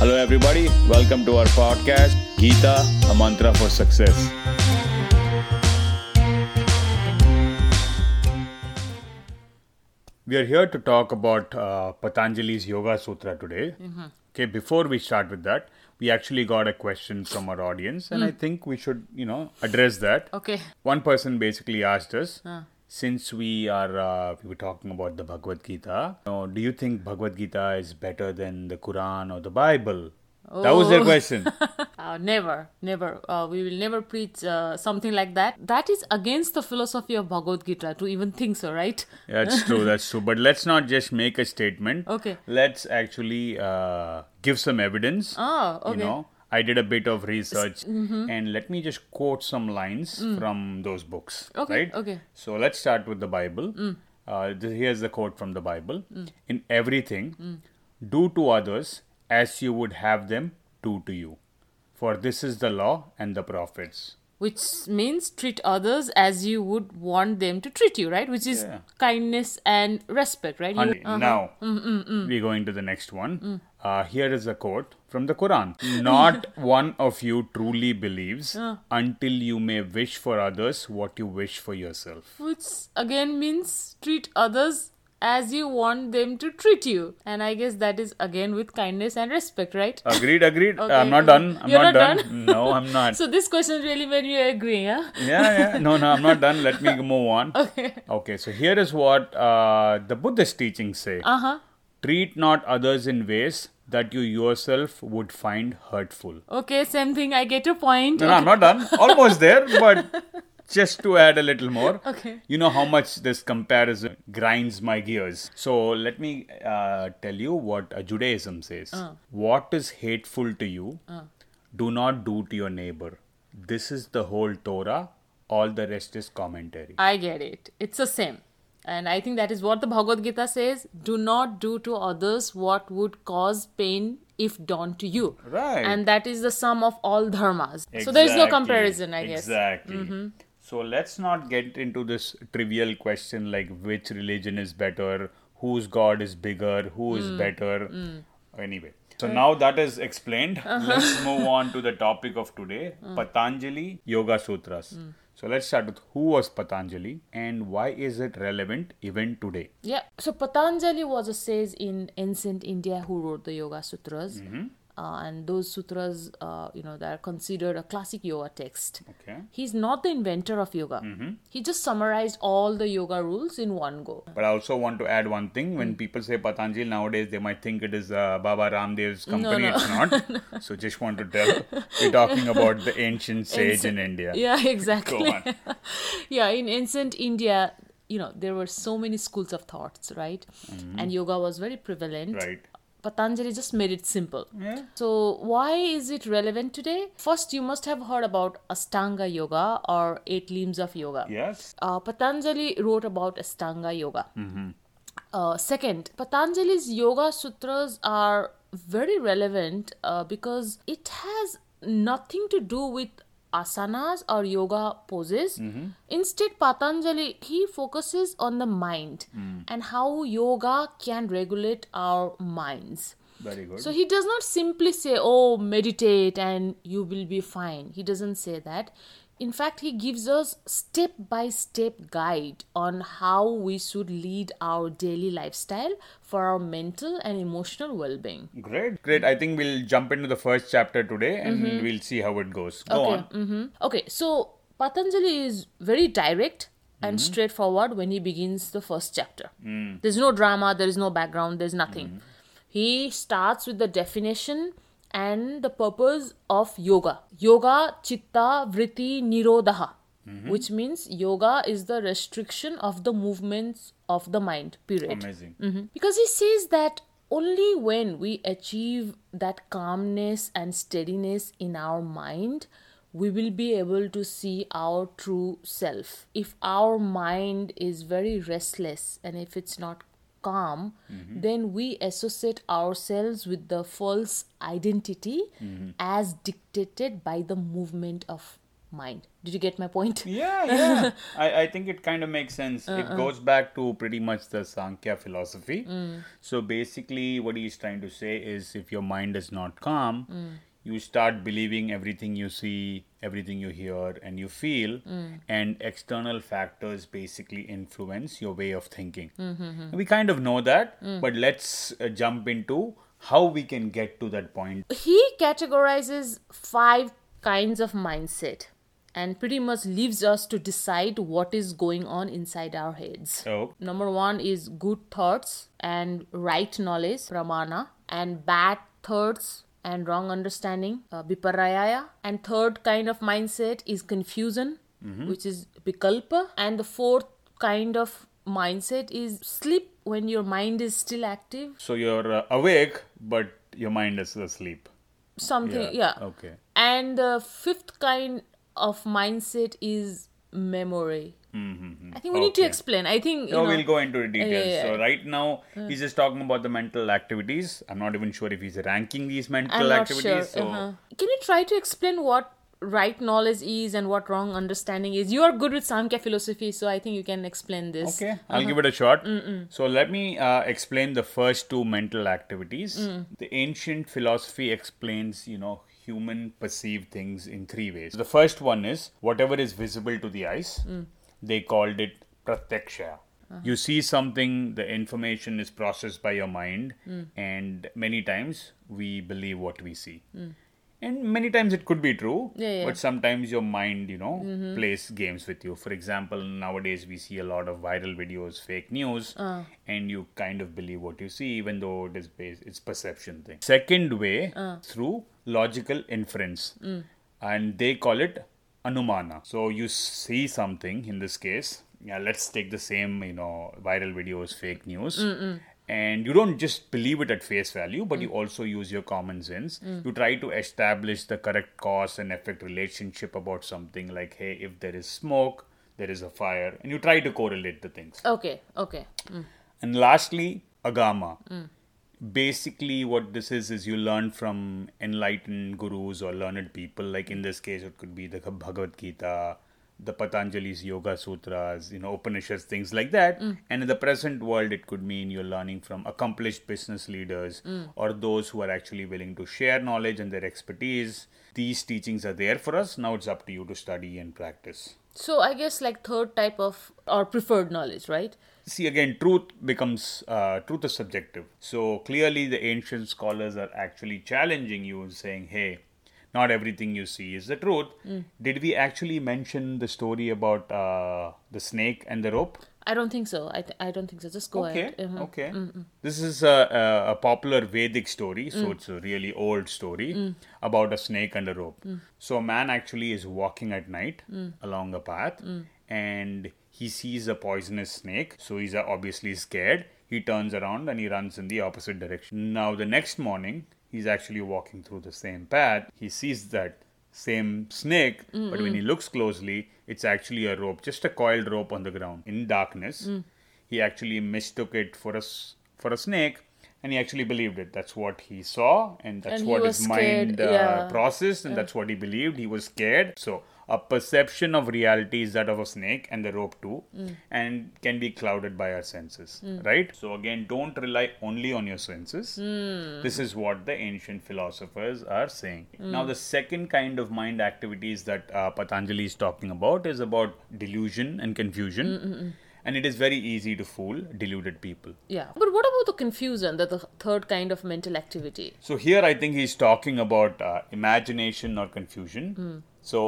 Hello, everybody. Welcome to our podcast, Gita, a mantra for success. We are here to talk about uh, Patanjali's Yoga Sutra today. Okay, before we start with that, we actually got a question from our audience, and I think we should, you know, address that. Okay. One person basically asked us, since we are uh, we were talking about the Bhagavad Gita, you know, do you think Bhagavad Gita is better than the Quran or the Bible? That was their Oh. question. Uh, never, never. Uh, we will never preach uh, something like that. That is against the philosophy of Bhagavad Gita to even think so, right? That's true. That's true. But let's not just make a statement. Okay. Let's actually uh, give some evidence. Oh, okay. You know, I did a bit of research, mm-hmm. and let me just quote some lines mm. from those books. Okay, Right. okay. So let's start with the Bible. Mm. Uh, here's the quote from the Bible: mm. "In everything, do to others as you would have them do to you, for this is the law and the prophets." Which means treat others as you would want them to treat you, right? Which is Yeah. kindness and respect, right? You- uh-huh. Now, we're going to the next one. Uh, here is a quote from the Quran Not one of you truly believes until you may wish for others what you wish for yourself. Which again means treat others as you want them to treat you. And I guess that is again with kindness and respect, right? Agreed, agreed. Okay, I'm not done. I'm You're not, not done. No, I'm not. So this question is really made you agree, huh? yeah, yeah. No, no, I'm not done. Let me move on. Okay. Okay, so here is what uh, the Buddhist teachings say Uh huh. Treat not others in ways that you yourself would find hurtful. Okay, same thing. I get your point. No, no, I'm not done. Almost there, but just to add a little more. Okay. You know how much this comparison grinds my gears. So let me uh, tell you what uh, Judaism says. What is hateful to you, do not do to your neighbor. This is the whole Torah. All the rest is commentary. I get it. It's the same. And I think that is what the Bhagavad Gita says. Do not do to others what would cause pain if done to you. Right. And that is the sum of all dharmas. Exactly. So there is no comparison, I guess. Exactly. Mm-hmm. So let's not get into this trivial question like which religion is better, whose god is bigger, who is mm. better. Mm. Anyway. So now that is explained, uh-huh. let's move on to the topic of today mm. Patanjali Yoga Sutras. So let's start with who was Patanjali and why is it relevant even today? Yeah. So Patanjali was a sage in ancient India who wrote the Yoga Sutras. Mm-hmm. Uh, and those sutras, uh, you know, they are considered a classic yoga text. Okay. He's not the inventor of yoga. Mm-hmm. He just summarized all the yoga rules in one go. But I also want to add one thing. When people say Patanjali nowadays, they might think it is uh, Baba Ramdev's company. no. It's not. So just want to tell. We're talking about the ancient sage in India. Yeah, exactly. on. yeah, in ancient India, you know, there were so many schools of thoughts, right? And yoga was very prevalent. Mm-hmm. Right. Patanjali just made it simple. Yeah. So, why is it relevant today? First, you must have heard about Astanga Yoga or Eight Limbs of Yoga. Yes. Uh, Patanjali wrote about Astanga Yoga. Mm-hmm. Uh, second, Patanjali's Yoga Sutras are very relevant uh, because it has nothing to do with asanas or yoga poses. Mm-hmm. Instead, Patanjali he focuses on the mind mm. and how yoga can regulate our minds. Very good. So he does not simply say, Oh, meditate and you will be fine. He doesn't say that. In fact, he gives us step by step guide on how we should lead our daily lifestyle for our mental and emotional well being. Great. Great. I think we'll jump into the first chapter today and mm-hmm. we'll see how it goes. Go on. hmm Okay, so Patanjali is very direct and mm-hmm. straightforward when he begins the first chapter. Mm. There's no drama, there is no background, there's nothing. Mm-hmm. He starts with the definition and the purpose of yoga. Yoga chitta vritti nirodha, which means yoga is the restriction of the movements of the mind, period. Amazing. Mhm. Because he says that only when we achieve that calmness and steadiness in our mind, we will be able to see our true self. If our mind is very restless and if it's not calm, then we associate ourselves with the false identity as dictated by the movement of mind. Did you get my point? Yeah, yeah. I, I think it kind of makes sense. Uh-uh. It goes back to pretty much the Sankhya philosophy. Mm. So basically, what he's trying to say is if your mind is not calm, Mm. You start believing everything you see, everything you hear, and you feel, Mm. and external factors basically influence your way of thinking. Mm-hmm. We kind of know that, Mm. but let's uh, jump into how we can get to that point. He categorizes five kinds of mindset and pretty much leaves us to decide what is going on inside our heads. So, Number one is good thoughts and right knowledge, pramana, and bad thoughts and wrong understanding, uh. And third kind of mindset is confusion, which is vikalpa. And the fourth kind of mindset is sleep when your mind is still active. so you're uh, awake, but your mind is asleep. Something, yeah. Okay. And the fifth kind of mindset is memory. I think we need to explain. I think you No, know, we'll go into the details. yeah, yeah. So right now he's just talking about the mental activities. I'm not even sure if he's ranking these mental activities. sure. So uh-huh. Can you try to explain what right knowledge is and what wrong understanding is? You are good with Samkhya philosophy, so I think you can explain this. okay, I'll give it a shot. So let me uh, explain the first two mental activities. Mm. The ancient philosophy explains, you know, human perceive things in three ways. The first one is whatever is visible to the eyes. Mm. They called it pratyaksha. Uh-huh. You see something, the information is processed by your mind, Mm. and many times we believe what we see. And many times it could be true, Mm. Yeah, yeah. but sometimes your mind, you know, Mm-hmm. plays games with you. For example, nowadays we see a lot of viral videos, fake news, Uh. and you kind of believe what you see, even though it is based, it's perception thing. Second way, Uh. through logical inference, Mm. and they call it anumana. So you see something in this case. Yeah, let's take the same, you know, viral videos, fake news. And you don't just believe it at face value, but you mm. also use your common sense. Mm. You try to establish the correct cause and effect relationship about something like, hey, if there is smoke, there is a fire, and you try to correlate the things. Okay, okay. Mm. And lastly, agama. Mm. Basically, what this is is you learn from enlightened gurus or learned people. Like in this case, it could be the Bhagavad Gita, the Patanjali's Yoga Sutras, you know, Upanishads, things like that. Mm. And in the present world, it could mean you're learning from accomplished business leaders mm. or those who are actually willing to share knowledge and their expertise. These teachings are there for us. Now it's up to you to study and practice. So I guess like third type of or preferred knowledge, right? See again truth becomes uh, truth is subjective. So clearly the ancient scholars are actually challenging you and saying hey not everything you see is the truth. Hmm. Did we actually mention the story about uh, the snake and the rope? I don't think so. I th- I don't think so. Just go okay ahead. Uh-huh. okay. Mm, mm. This is a, a, a popular vedic story so mm. it's a really old story about a snake and a rope. So a man actually is walking at night along a path and he sees a poisonous snake so he's uh, obviously scared. He turns around and he runs in the opposite direction. Now the next morning he's actually walking through the same path. He sees that same snake but when he looks closely it's actually a rope just a coiled rope on the ground. In darkness he actually mistook it for a for a snake and he actually believed it. That's what he saw and that's And what his scared, mind uh, yeah. processed and that's what he believed. He was scared. So a perception of reality is that of a snake and the rope too and can be clouded by our senses right so again don't rely only on your senses this is what the ancient philosophers are saying now the second kind of mind activities that uh, patanjali is talking about is about delusion and confusion and it is very easy to fool deluded people Yeah. But what about the confusion? That the third kind of mental activity. So here I think he's talking about uh, imagination or confusion. So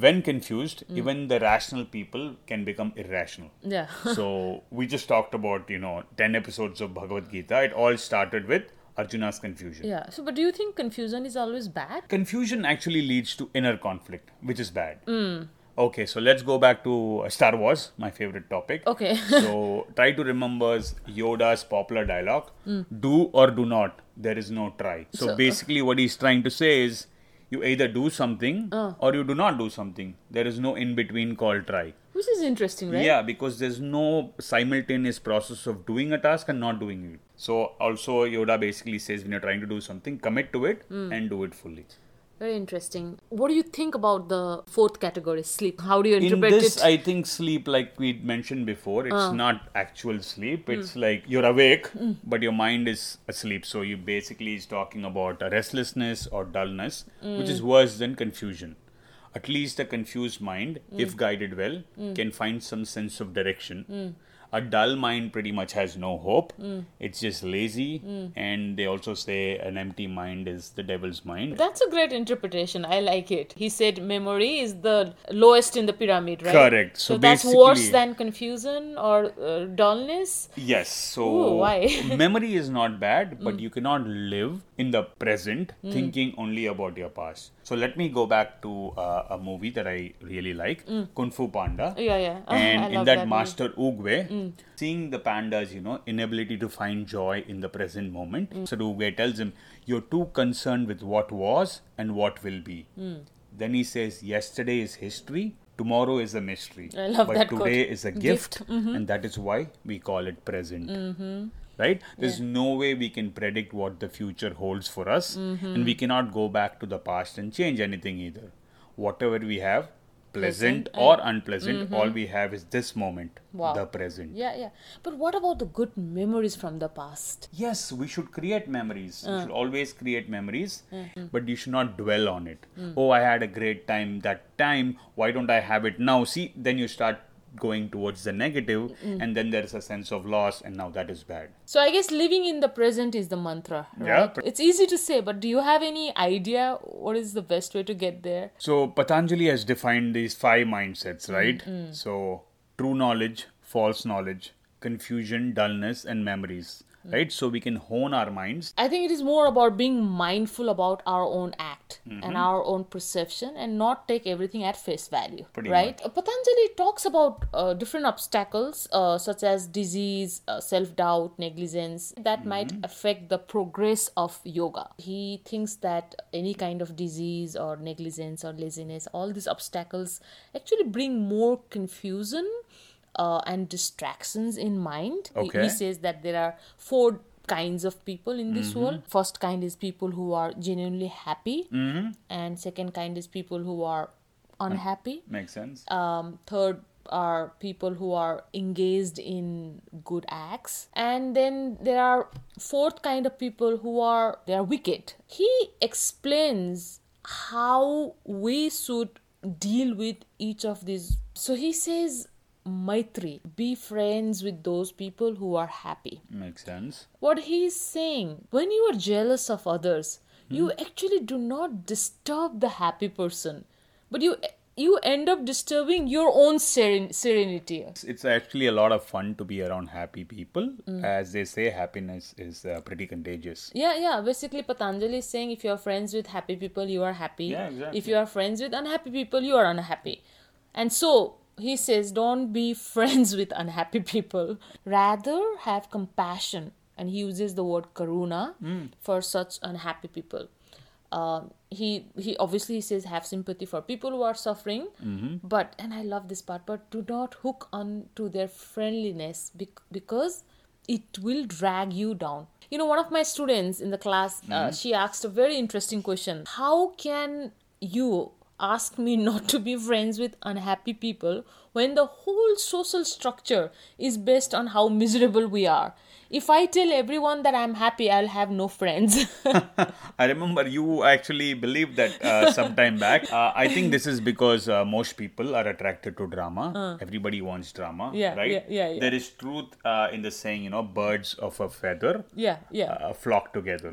when confused, mm. even the rational people can become irrational. Yeah. so we just talked about you know ten episodes of Bhagavad Gita. It all started with Arjuna's confusion. yeah. So, but do you think confusion is always bad? Confusion actually leads to inner conflict, which is bad. Mm. Okay, so let's go back to Star Wars, my favorite topic. Okay. so try to remember Yoda's popular dialogue mm. do or do not, there is no try. So, So, basically, what he's trying to say is you either do something ah. or you do not do something. There is no in between called try. Which is interesting, right? Yeah, because there's no simultaneous process of doing a task and not doing it. So, also, Yoda basically says when you're trying to do something, commit to it hmm. and do it fully. Very interesting. What do you think about the fourth category, sleep? How do you In interpret this, it? Uh. I think sleep, like we mentioned before, it's not actual sleep. Hmm. It's like you're awake, but your mind is asleep. So you basically is talking about a restlessness or dullness, which Hmm. is worse than confusion. At least a confused mind, Hmm. if guided well, can find some sense of direction. A dull mind pretty much has no hope. Hmm. It's just lazy, and they also say an empty mind is the devil's mind. That's a great interpretation. I like it. He said memory is the lowest in the pyramid, right? Correct. So, So that's worse than confusion or uh, dullness. Yes. So Ooh, why? memory is not bad, Mm. but you cannot live in the present thinking only about your past. So let me go back to uh, a movie that I really like, Kung Fu Panda. Yeah, yeah. Oh, and Mm. I in that, that movie. Mm. Seeing the panda's, you know, inability to find joy in the present moment, Mm. Oogway tells him, "You're too concerned with what was and what will be." Mm. Then he says, "Yesterday is history." Tomorrow is a mystery, I love but that quote. today is a gift, Gift. Mm-hmm. and that is why we call it present right there's no way we can predict what the future holds for us Mm-hmm. and we cannot go back to the past and change anything either whatever we have pleasant Pleasant or unpleasant all we have is this moment Mm-hmm. Wow. the present Yeah, yeah. But what about the good memories from the past? yes we should create memories you should always create memories Mm-hmm. but you should not dwell on it Mm. oh i had a great time that time why don't i have it now see then you start going towards the negative Mm. and then there's a sense of loss and now that is bad So I guess living in the present is the mantra, right? Yeah, It's easy to say, but do you have any idea what is the best way to get there? So Patanjali has defined these five mindsets, right? So true knowledge, false knowledge, confusion, dullness, and memories. Right? So we can hone our minds. I think it is more about being mindful about our own act Mm-hmm. and our own perception and not take everything at face value. Pretty right? Uh, Patanjali talks about uh, different obstacles uh, such as disease, uh, self doubt, negligence that might Mm-hmm. affect the progress of yoga. He thinks that any kind of disease or negligence or laziness, all these obstacles actually bring more confusion. Uh, and distractions in mind. He- Okay. he says that there are four kinds of people in this Mm-hmm. world first kind is people who are genuinely happy Mm-hmm. and second kind is people who are unhappy Makes sense. um, third are people who are engaged in good acts and then there are fourth kind of people who are they are wicked he explains how we should deal with each of these so he says maitri be friends with those people who are happy Makes sense. what he is saying when you are jealous of others you Hmm. actually do not disturb the happy person but you you end up disturbing your own seren- serenity It's- It's actually a lot of fun to be around happy people. Mm. As they say, happiness is uh, pretty contagious. yeah yeah basically patanjali is saying if you are friends with happy people you are happy Yeah, exactly. if you are friends with unhappy people you are unhappy and so he says don't be friends with unhappy people rather have compassion and he uses the word karuna Hmm. for such unhappy people um, he he obviously says have sympathy for people who are suffering Mm-hmm. but and i love this part but do not hook on to their friendliness bec- because it will drag you down you know one of my students in the class uh, Mm-hmm. she asked a very interesting question how can you ask me not to be friends with unhappy people when the whole social structure is based on how miserable we are if i tell everyone that i'm happy i'll have no friends I remember you actually believed that uh, sometime back. Uh, I think this is because uh, most people are attracted to drama. Everybody wants drama, Yeah, right? yeah, yeah, yeah. There is truth uh, in the saying, you know, birds of a feather yeah yeah uh, flock together.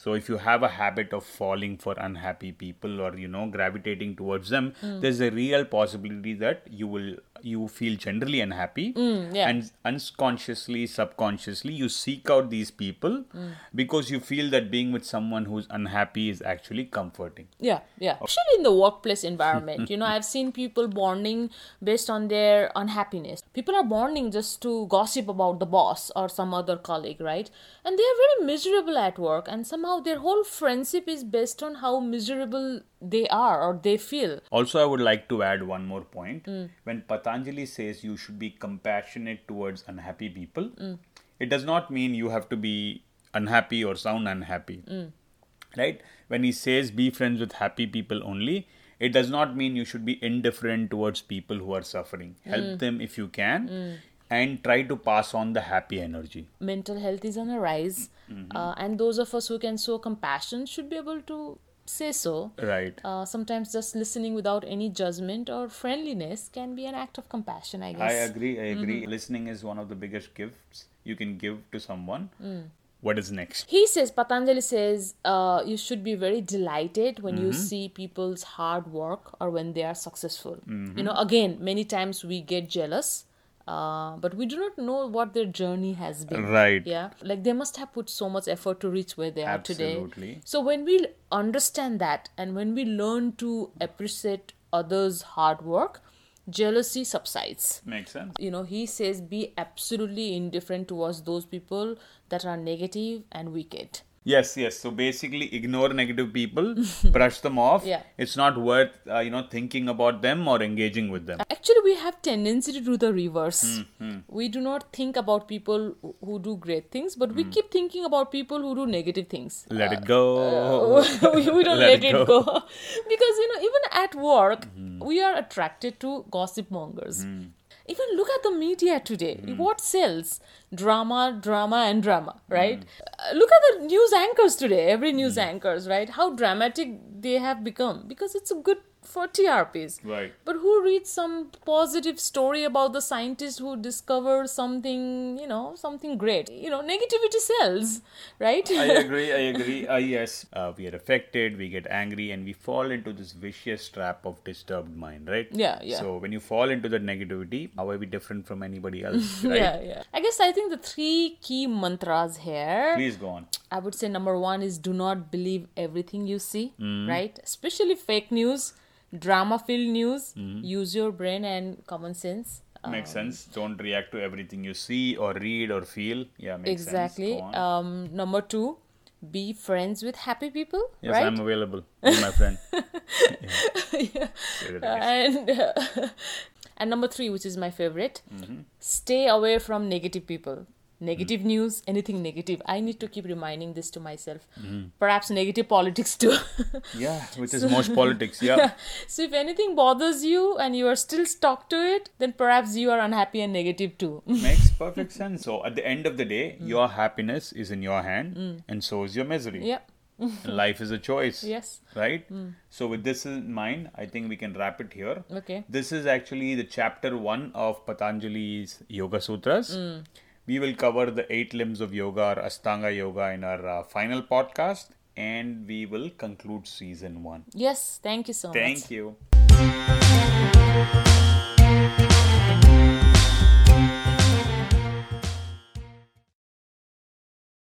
So if you have a habit of falling for unhappy people or you know gravitating towards them, hmm. there's a real possibility that you will you feel generally unhappy mm, yeah. and unconsciously subconsciously you seek out these people mm. because you feel that being with someone who's unhappy is actually comforting Yeah, yeah. Especially in the workplace environment, you know, I've seen people bonding based on their unhappiness. People are bonding just to gossip about the boss or some other colleague, right? And they are very miserable at work, and somehow their whole friendship is based on how miserable they are or they feel. Also, I would like to add one more point. Mm. When Patanjali says you should be compassionate towards unhappy people, hmm. it does not mean you have to be unhappy or sound unhappy. Hmm. right? When he says be friends with happy people only, it does not mean you should be indifferent towards people who are suffering. Hmm. Help them if you can and try to pass on the happy energy. mental health is on a rise, mm-hmm. uh, and those of us who can show compassion should be able to say so. Right. Uh, sometimes just listening without any judgment or friendliness can be an act of compassion, I guess. I agree. I agree. Listening is one of the biggest gifts you can give to someone. What is next? He says, Patanjali says, uh, you should be very delighted when you see people's hard work or when they are successful. You know, again, many times we get jealous, uh, but we do not know what their journey has been. Right. Yeah. Like they must have put so much effort to reach where they are today. Absolutely. So when we understand that and when we learn to appreciate others' hard work, jealousy subsides Makes sense. you know he says be absolutely indifferent towards those people that are negative and wicked Yes, yes. So basically, ignore negative people, brush them off. Yeah. It's not worth uh, you know thinking about them or engaging with them. actually we have tendency to do the reverse Hmm, we do not think about people who- do great things but we keep thinking about people who do negative things Let it go. we, we don't Let let, it it go. because you know even at work Hmm. we are attracted to gossip mongers even look at the media today Hmm. what sells drama drama and drama right Hmm. Uh, look at the news anchors today every news anchors right how dramatic they have become because it's a good for trps Right. but who reads some positive story about the scientist who discovered something you know something great you know negativity sells right I agree. I agree. Uh, yes, uh, we are affected. We get angry, and we fall into this vicious trap of disturbed mind. Right. Yeah, yeah. So when you fall into that negativity, how are we different from anybody else? Right. Yeah, yeah. I guess I think the three key mantras here. Please go on. I would say number one is do not believe everything you see, Mm. right? Especially fake news, drama filled news. Mm. Use your brain and common sense. Uh, Makes sense. Don't react to everything you see or read or feel. Yeah, makes exactly. sense. Um, number two, be friends with happy people, yes, right? I'm available. Be my friend. Yeah. Again. and and number three, which is my favorite, Mm-hmm. stay away from negative people. Negative news, anything negative. I need to keep reminding this to myself. Mm-hmm. Perhaps negative politics too. Yeah, which is most politics. Yeah. so if anything bothers you and you are still stuck to it, then perhaps you are unhappy and negative too. Makes perfect sense. So at the end of the day, mm. your happiness is in your hand, mm. and so is your misery. yeah. Life is a choice. Yes. Right? Mm. So with this in mind, I think we can wrap it here. Okay. This is actually the chapter one of Patanjali's Yoga Sutras. We will cover the eight limbs of yoga or Astanga Yoga in our uh, final podcast, and we will conclude season one. Yes. Thank you so much. Thank you.